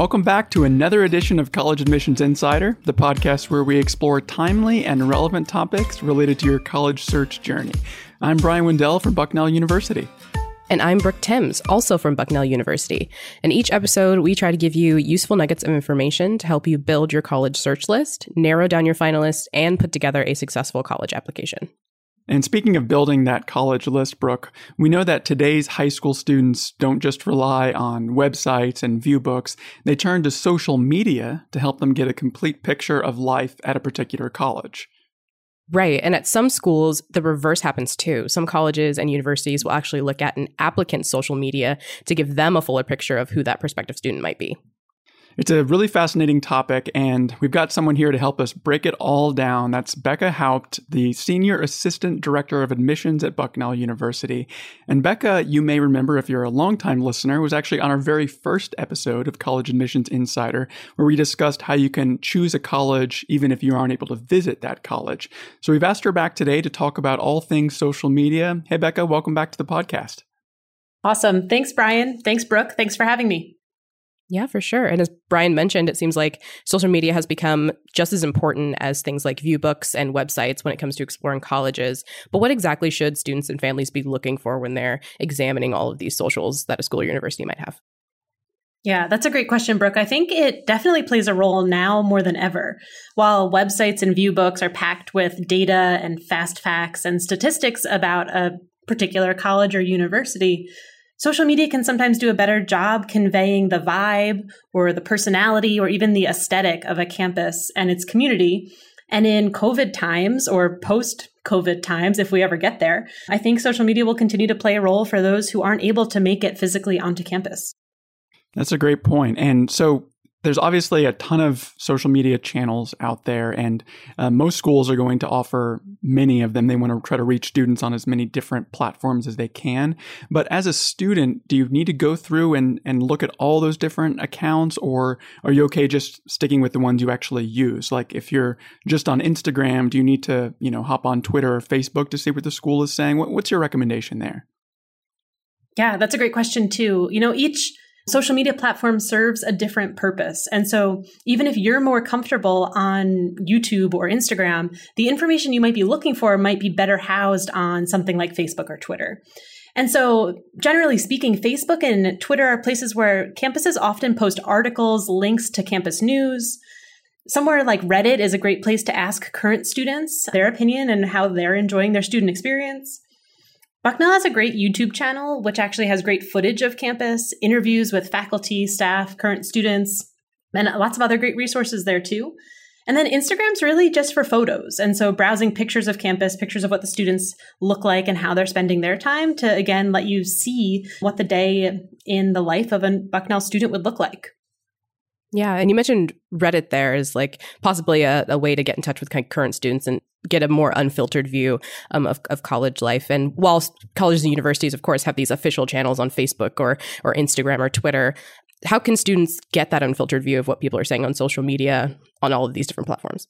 Welcome back to another edition of College Admissions Insider, the podcast where we explore timely and relevant topics related to your college search journey. I'm Brian Wendell from Bucknell University. And I'm Brooke Timms, also from Bucknell University. In each episode, we try to give you useful nuggets of information to help you build your college search list, narrow down your finalists, and put together a successful college application. And speaking of building that college list, Brooke, we know that today's high school students don't just rely on websites and view books. They turn to social media to help them get a complete picture of life at a particular college. Right. And at some schools, the reverse happens too. Some colleges and universities will actually look at an applicant's social media to give them a fuller picture of who that prospective student might be. It's a really fascinating topic, and we've got someone here to help us break it all down. That's Becca Haupt, the Senior Assistant Director of Admissions at Bucknell University. And Becca, you may remember if you're a longtime listener, was actually on our very first episode of College Admissions Insider, where we discussed how you can choose a college even if you aren't able to visit that college. So we've asked her back today to talk about all things social media. Hey, Becca, welcome back to the podcast. Awesome. Thanks, Brian. Thanks, Brooke. Thanks for having me. Yeah, for sure. And as Brian mentioned, it seems like social media has become just as important as things like view books and websites when it comes to exploring colleges. But what exactly should students and families be looking for when they're examining all of these socials that a school or university might have? Yeah, that's a great question, Brooke. I think it definitely plays a role now more than ever. While websites and view books are packed with data and fast facts and statistics about a particular college or university, social media can sometimes do a better job conveying the vibe or the personality or even the aesthetic of a campus and its community. And in COVID times or post COVID times, if we ever get there, I think social media will continue to play a role for those who aren't able to make it physically onto campus. That's a great point. And so there's obviously a ton of social media channels out there, and uh, most schools are going to offer many of them. They want to try to reach students on as many different platforms as they can. But as a student, do you need to go through and, and look at all those different accounts, or are you okay just sticking with the ones you actually use? Like if you're just on Instagram, do you need to you know hop on Twitter or Facebook to see what the school is saying? What, what's your recommendation there? Yeah, that's a great question too. You know, each social media platform serves a different purpose. And so even if you're more comfortable on YouTube or Instagram, the information you might be looking for might be better housed on something like Facebook or Twitter. And so, generally speaking, Facebook and Twitter are places where campuses often post articles, links to campus news. Somewhere like Reddit is a great place to ask current students their opinion and how they're enjoying their student experience. Bucknell has a great YouTube channel, which actually has great footage of campus, interviews with faculty, staff, current students, and lots of other great resources there too. And then Instagram's really just for photos. And so browsing pictures of campus, pictures of what the students look like and how they're spending their time to again let you see what the day in the life of a Bucknell student would look like. Yeah, and you mentioned Reddit there is like possibly a, a way to get in touch with kind of current students and get a more unfiltered view um, of, of college life. And while colleges and universities, of course, have these official channels on Facebook or or Instagram or Twitter, how can students get that unfiltered view of what people are saying on social media on all of these different platforms?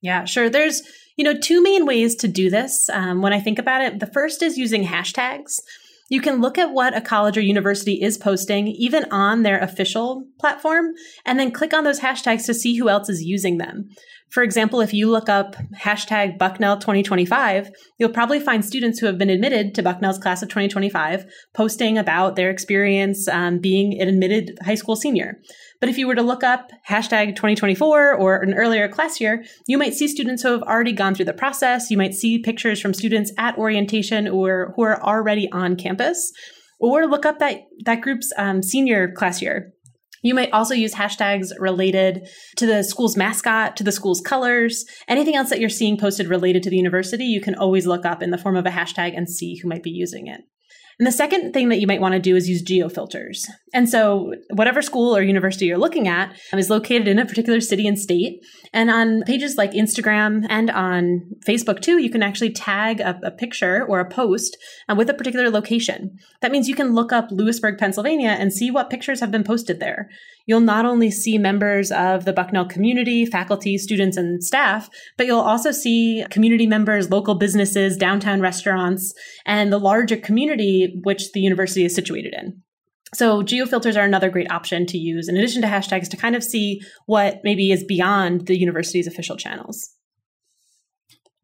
Yeah, sure. There's you know two main ways to do this. Um, when I think about it, the first is using hashtags. You can look at what a college or university is posting, even on their official platform, and then click on those hashtags to see who else is using them. For example, if you look up hashtag Bucknell 2025, you'll probably find students who have been admitted to Bucknell's class of 2025 posting about their experience um, being an admitted high school senior. But if you were to look up hashtag 2024 or an earlier class year, you might see students who have already gone through the process. You might see pictures from students at orientation or who are already on campus, or look up that, that group's um, senior class year. You might also use hashtags related to the school's mascot, to the school's colors, anything else that you're seeing posted related to the university, you can always look up in the form of a hashtag and see who might be using it. And the second thing that you might want to do is use geofilters. And so, whatever school or university you're looking at is located in a particular city and state. And on pages like Instagram and on Facebook too, you can actually tag a, a picture or a post uh, with a particular location. That means you can look up Lewisburg, Pennsylvania and see what pictures have been posted there. You'll not only see members of the Bucknell community, faculty, students, and staff, but you'll also see community members, local businesses, downtown restaurants, and the larger community which the university is situated in. So geofilters are another great option to use in addition to hashtags to kind of see what maybe is beyond the university's official channels.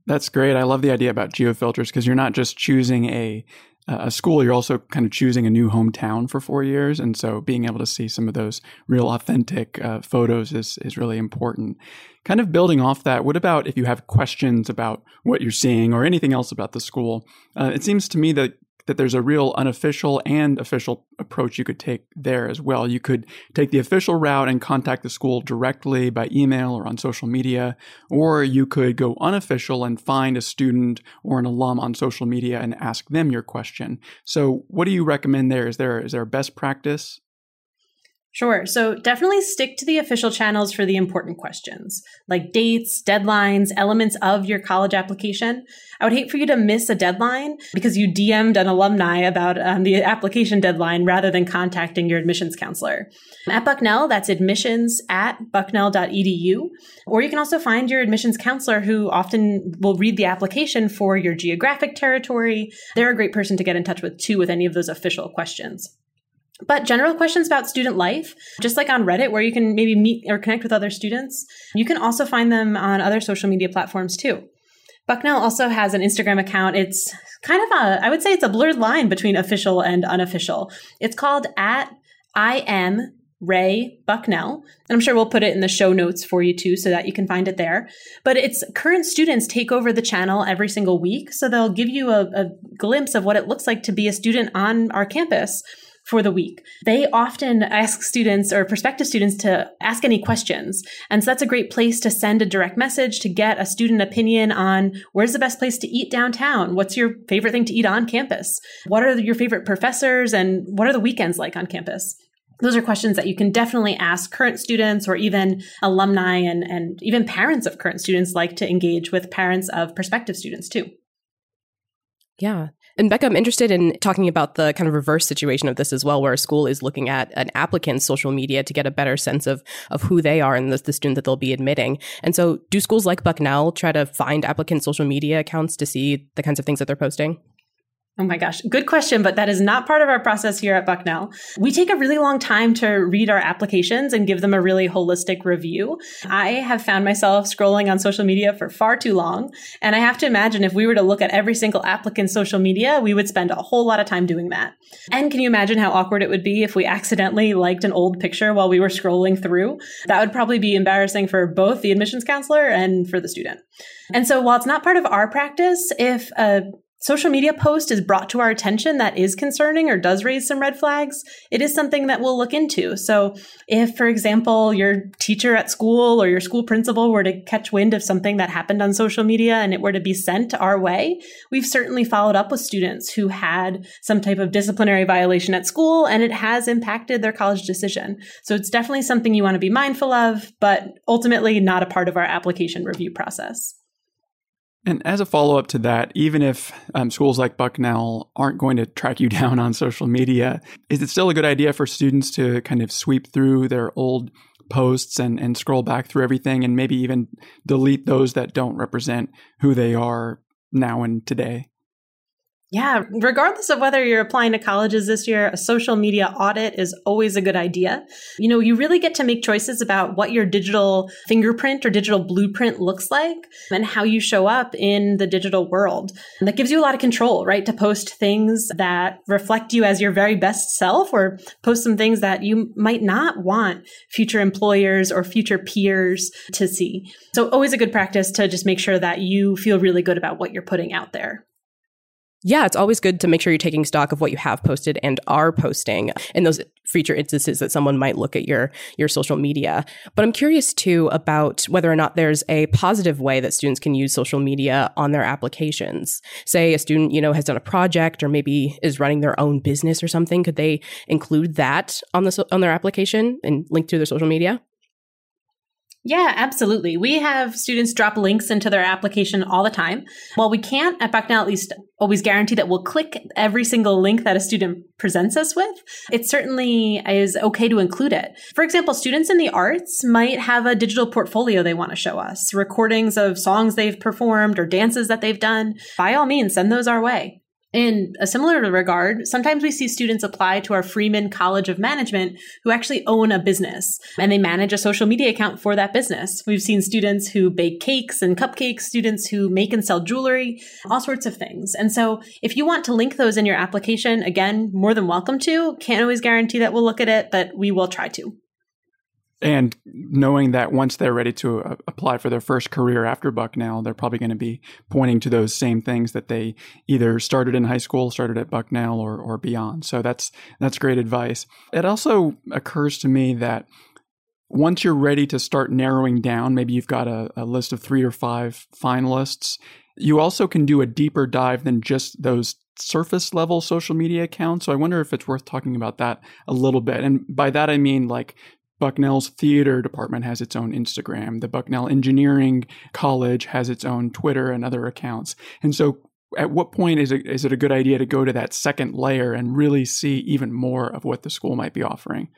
That's great. I love the idea about geofilters because you're not just choosing a a school, you're also kind of choosing a new hometown for four years, and so being able to see some of those real authentic uh, photos is is really important. Kind of building off that, what about if you have questions about what you're seeing or anything else about the school? Uh, it seems to me that that there's a real unofficial and official approach you could take there as well. You could take the official route and contact the school directly by email or on social media, or you could go unofficial and find a student or an alum on social media and ask them your question. So, what do you recommend there? Is there is there a best practice? Sure. So definitely stick to the official channels for the important questions, like dates, deadlines, elements of your college application. I would hate for you to miss a deadline because you DM'd an alumni about um, the application deadline rather than contacting your admissions counselor. At Bucknell, that's admissions at bucknell.edu. Or you can also find your admissions counselor who often will read the application for your geographic territory. They're a great person to get in touch with too with any of those official questions. But general questions about student life, just like on Reddit, where you can maybe meet or connect with other students, you can also find them on other social media platforms too. Bucknell also has an Instagram account. It's kind of a, I would say it's a blurred line between official and unofficial. It's called at I am Ray Bucknell. And I'm sure we'll put it in the show notes for you too so that you can find it there. But it's current students take over the channel every single week. So they'll give you a, a glimpse of what it looks like to be a student on our campus for the week. They often ask students or prospective students to ask any questions. And so that's a great place to send a direct message to get a student opinion on where's the best place to eat downtown? What's your favorite thing to eat on campus? What are your favorite professors and what are the weekends like on campus? Those are questions that you can definitely ask current students or even alumni and, and even parents of current students like to engage with parents of prospective students too. Yeah. And Becca, I'm interested in talking about the kind of reverse situation of this as well, where a school is looking at an applicant's social media to get a better sense of of who they are and the, the student that they'll be admitting. And so, do schools like Bucknell try to find applicant social media accounts to see the kinds of things that they're posting? Oh my gosh, good question, but that is not part of our process here at Bucknell. We take a really long time to read our applications and give them a really holistic review. I have found myself scrolling on social media for far too long, and I have to imagine if we were to look at every single applicant's social media, we would spend a whole lot of time doing that. And can you imagine how awkward it would be if we accidentally liked an old picture while we were scrolling through? That would probably be embarrassing for both the admissions counselor and for the student. And so while it's not part of our practice, if a social media post is brought to our attention that is concerning or does raise some red flags, it is something that we'll look into. So, if, for example, your teacher at school or your school principal were to catch wind of something that happened on social media and it were to be sent our way, we've certainly followed up with students who had some type of disciplinary violation at school and it has impacted their college decision. So, it's definitely something you want to be mindful of, but ultimately not a part of our application review process. And as a follow up to that, even if um, schools like Bucknell aren't going to track you down on social media, is it still a good idea for students to kind of sweep through their old posts and, and scroll back through everything and maybe even delete those that don't represent who they are now and today? Yeah, regardless of whether you're applying to colleges this year, a social media audit is always a good idea. You know, you really get to make choices about what your digital fingerprint or digital blueprint looks like and how you show up in the digital world. And that gives you a lot of control, right? To post things that reflect you as your very best self or post some things that you might not want future employers or future peers to see. So always a good practice to just make sure that you feel really good about what you're putting out there. Yeah, it's always good to make sure you're taking stock of what you have posted and are posting in those future instances that someone might look at your your social media. But I'm curious too about whether or not there's a positive way that students can use social media on their applications. Say a student, you know, has done a project or maybe is running their own business or something, could they include that on the on their application and link to their social media? Yeah, absolutely. We have students drop links into their application all the time. While we can't at Bucknell at least always guarantee that we'll click every single link that a student presents us with, it certainly is okay to include it. For example, students in the arts might have a digital portfolio they want to show us, recordings of songs they've performed or dances that they've done. By all means, send those our way. In a similar regard, sometimes we see students apply to our Freeman College of Management who actually own a business and they manage a social media account for that business. We've seen students who bake cakes and cupcakes, students who make and sell jewelry, all sorts of things. And so if you want to link those in your application, again, more than welcome to. Can't always guarantee that we'll look at it, but we will try to and knowing that once they're ready to uh, apply for their first career after Bucknell, they're probably going to be pointing to those same things that they either started in high school, started at Bucknell, or or beyond. So that's that's great advice. It also occurs to me that once you're ready to start narrowing down, maybe you've got a, a list of three or five finalists. You also can do a deeper dive than just those surface level social media accounts. So I wonder if it's worth talking about that a little bit. And by that, I mean like Bucknell's theater department has its own Instagram. The Bucknell Engineering College has its own Twitter and other accounts. And so at what point is it, is it a good idea to go to that second layer and really see even more of what the school might be offering?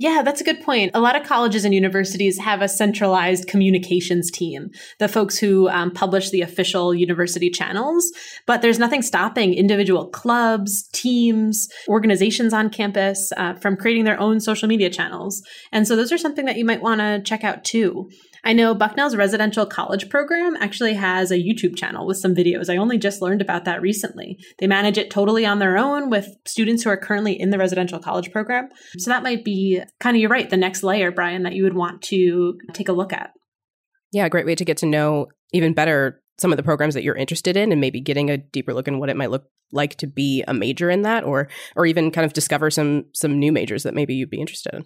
Yeah, that's a good point. A lot of colleges and universities have a centralized communications team, the folks who um, publish the official university channels, but there's nothing stopping individual clubs, teams, organizations on campus uh, from creating their own social media channels. And so those are something that you might want to check out too. I know Bucknell's residential college program actually has a YouTube channel with some videos. I only just learned about that recently. They manage it totally on their own with students who are currently in the residential college program. So that might be kind of, you're right, the next layer, Brian, that you would want to take a look at. Yeah, a great way to get to know even better some of the programs that you're interested in and maybe getting a deeper look in what it might look like to be a major in that or or even kind of discover some some new majors that maybe you'd be interested in.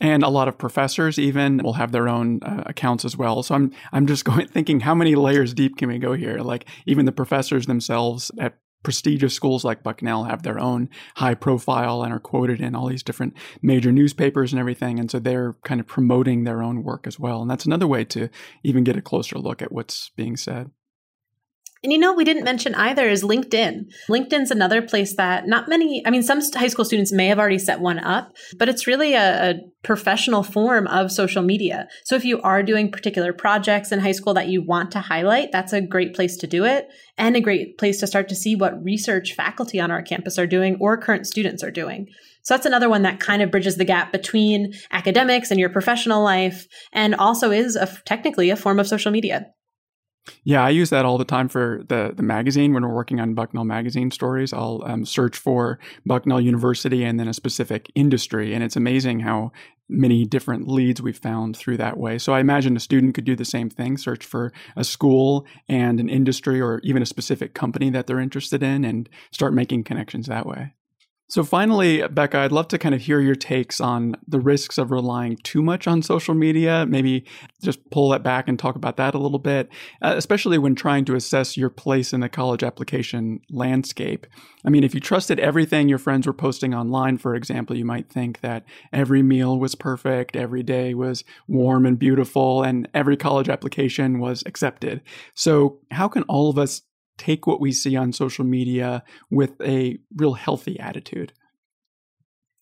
And a lot of professors even will have their own uh, accounts as well. So I'm I'm just going thinking how many layers deep can we go here? Like even the professors themselves at prestigious schools like Bucknell have their own high profile and are quoted in all these different major newspapers and everything. And so they're kind of promoting their own work as well. And that's another way to even get a closer look at what's being said. And you know, we didn't mention either is LinkedIn. LinkedIn's another place that not many, I mean, some high school students may have already set one up, but it's really a, a, professional form of social media. So if you are doing particular projects in high school that you want to highlight, that's a great place to do it and a great place to start to see what research faculty on our campus are doing or current students are doing. So that's another one that kind of bridges the gap between academics and your professional life and also is a, technically a form of social media. Yeah, I use that all the time for the the magazine when we're working on Bucknell magazine stories. I'll um, search for Bucknell University and then a specific industry, and it's amazing how many different leads we've found through that way. So I imagine a student could do the same thing: search for a school and an industry, or even a specific company that they're interested in, and start making connections that way. So, finally, Becca, I'd love to kind of hear your takes on the risks of relying too much on social media. Maybe just pull that back and talk about that a little bit, uh, especially when trying to assess your place in the college application landscape. I mean, if you trusted everything your friends were posting online, for example, you might think that every meal was perfect, every day was warm and beautiful, and every college application was accepted. So, how can all of us take what we see on social media with a real healthy attitude.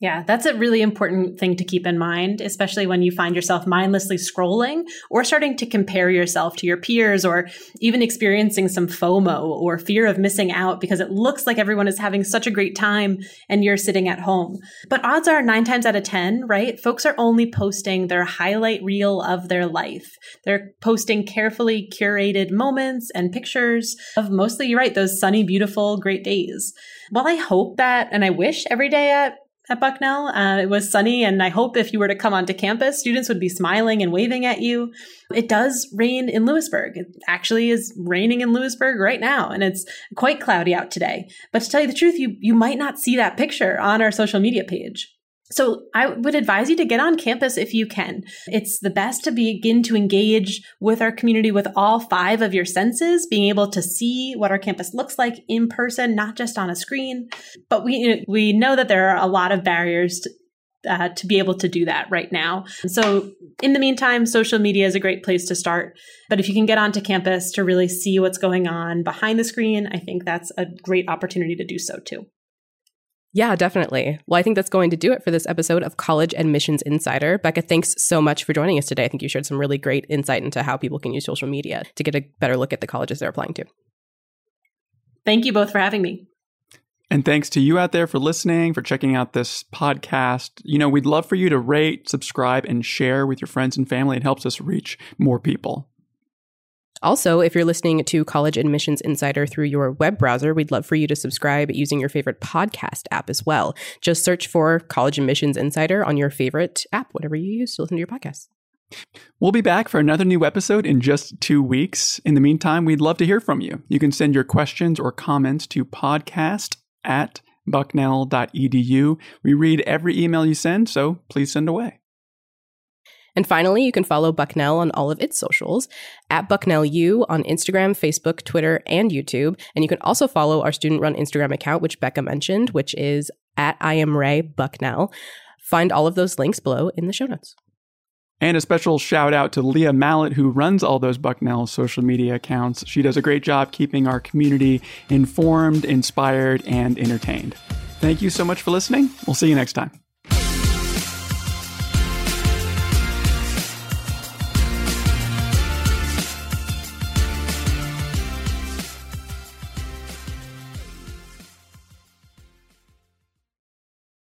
Yeah, that's a really important thing to keep in mind, especially when you find yourself mindlessly scrolling or starting to compare yourself to your peers or even experiencing some FOMO or fear of missing out because it looks like everyone is having such a great time and you're sitting at home. But odds are nine times out of 10, right? Folks are only posting their highlight reel of their life. They're posting carefully curated moments and pictures of mostly, you're right, those sunny, beautiful, great days. While I hope that and I wish every day at at Bucknell. Uh, it was sunny, and I hope if you were to come onto campus, students would be smiling and waving at you. It does rain in Lewisburg. It actually is raining in Lewisburg right now, and it's quite cloudy out today. But to tell you the truth, you you might not see that picture on our social media page. So I would advise you to get on campus if you can. It's the best to begin to engage with our community with all five of your senses, being able to see what our campus looks like in person, not just on a screen. But we we know that there are a lot of barriers to, uh, to be able to do that right now. So, in the meantime, social media is a great place to start. But if you can get onto campus to really see what's going on behind the screen, I think that's a great opportunity to do so too. Yeah, definitely. Well, I think that's going to do it for this episode of College Admissions Insider. Becca, thanks so much for joining us today. I think you shared some really great insight into how people can use social media to get a better look at the colleges they're applying to. Thank you both for having me. And thanks to you out there for listening, for checking out this podcast. You know, we'd love for you to rate, subscribe, and share with your friends and family. It helps us reach more people. Also, if you're listening to College Admissions Insider through your web browser, we'd love for you to subscribe using your favorite podcast app as well. Just search for College Admissions Insider on your favorite app, whatever you use to listen to your podcast. We'll be back for another new episode in just two weeks. In the meantime, we'd love to hear from you. You can send your questions or comments to podcast at bucknell.edu. We read every email you send, so please send away. And finally, you can follow Bucknell on all of its socials at BucknellU on Instagram, Facebook, Twitter, and YouTube. And you can also follow our student run Instagram account, which Becca mentioned, which is at I am Ray Bucknell. Find all of those links below in the show notes. And a special shout out to Leah Mallet, who runs all those Bucknell social media accounts. She does a great job keeping our community informed, inspired, and entertained. Thank you so much for listening. We'll see you next time.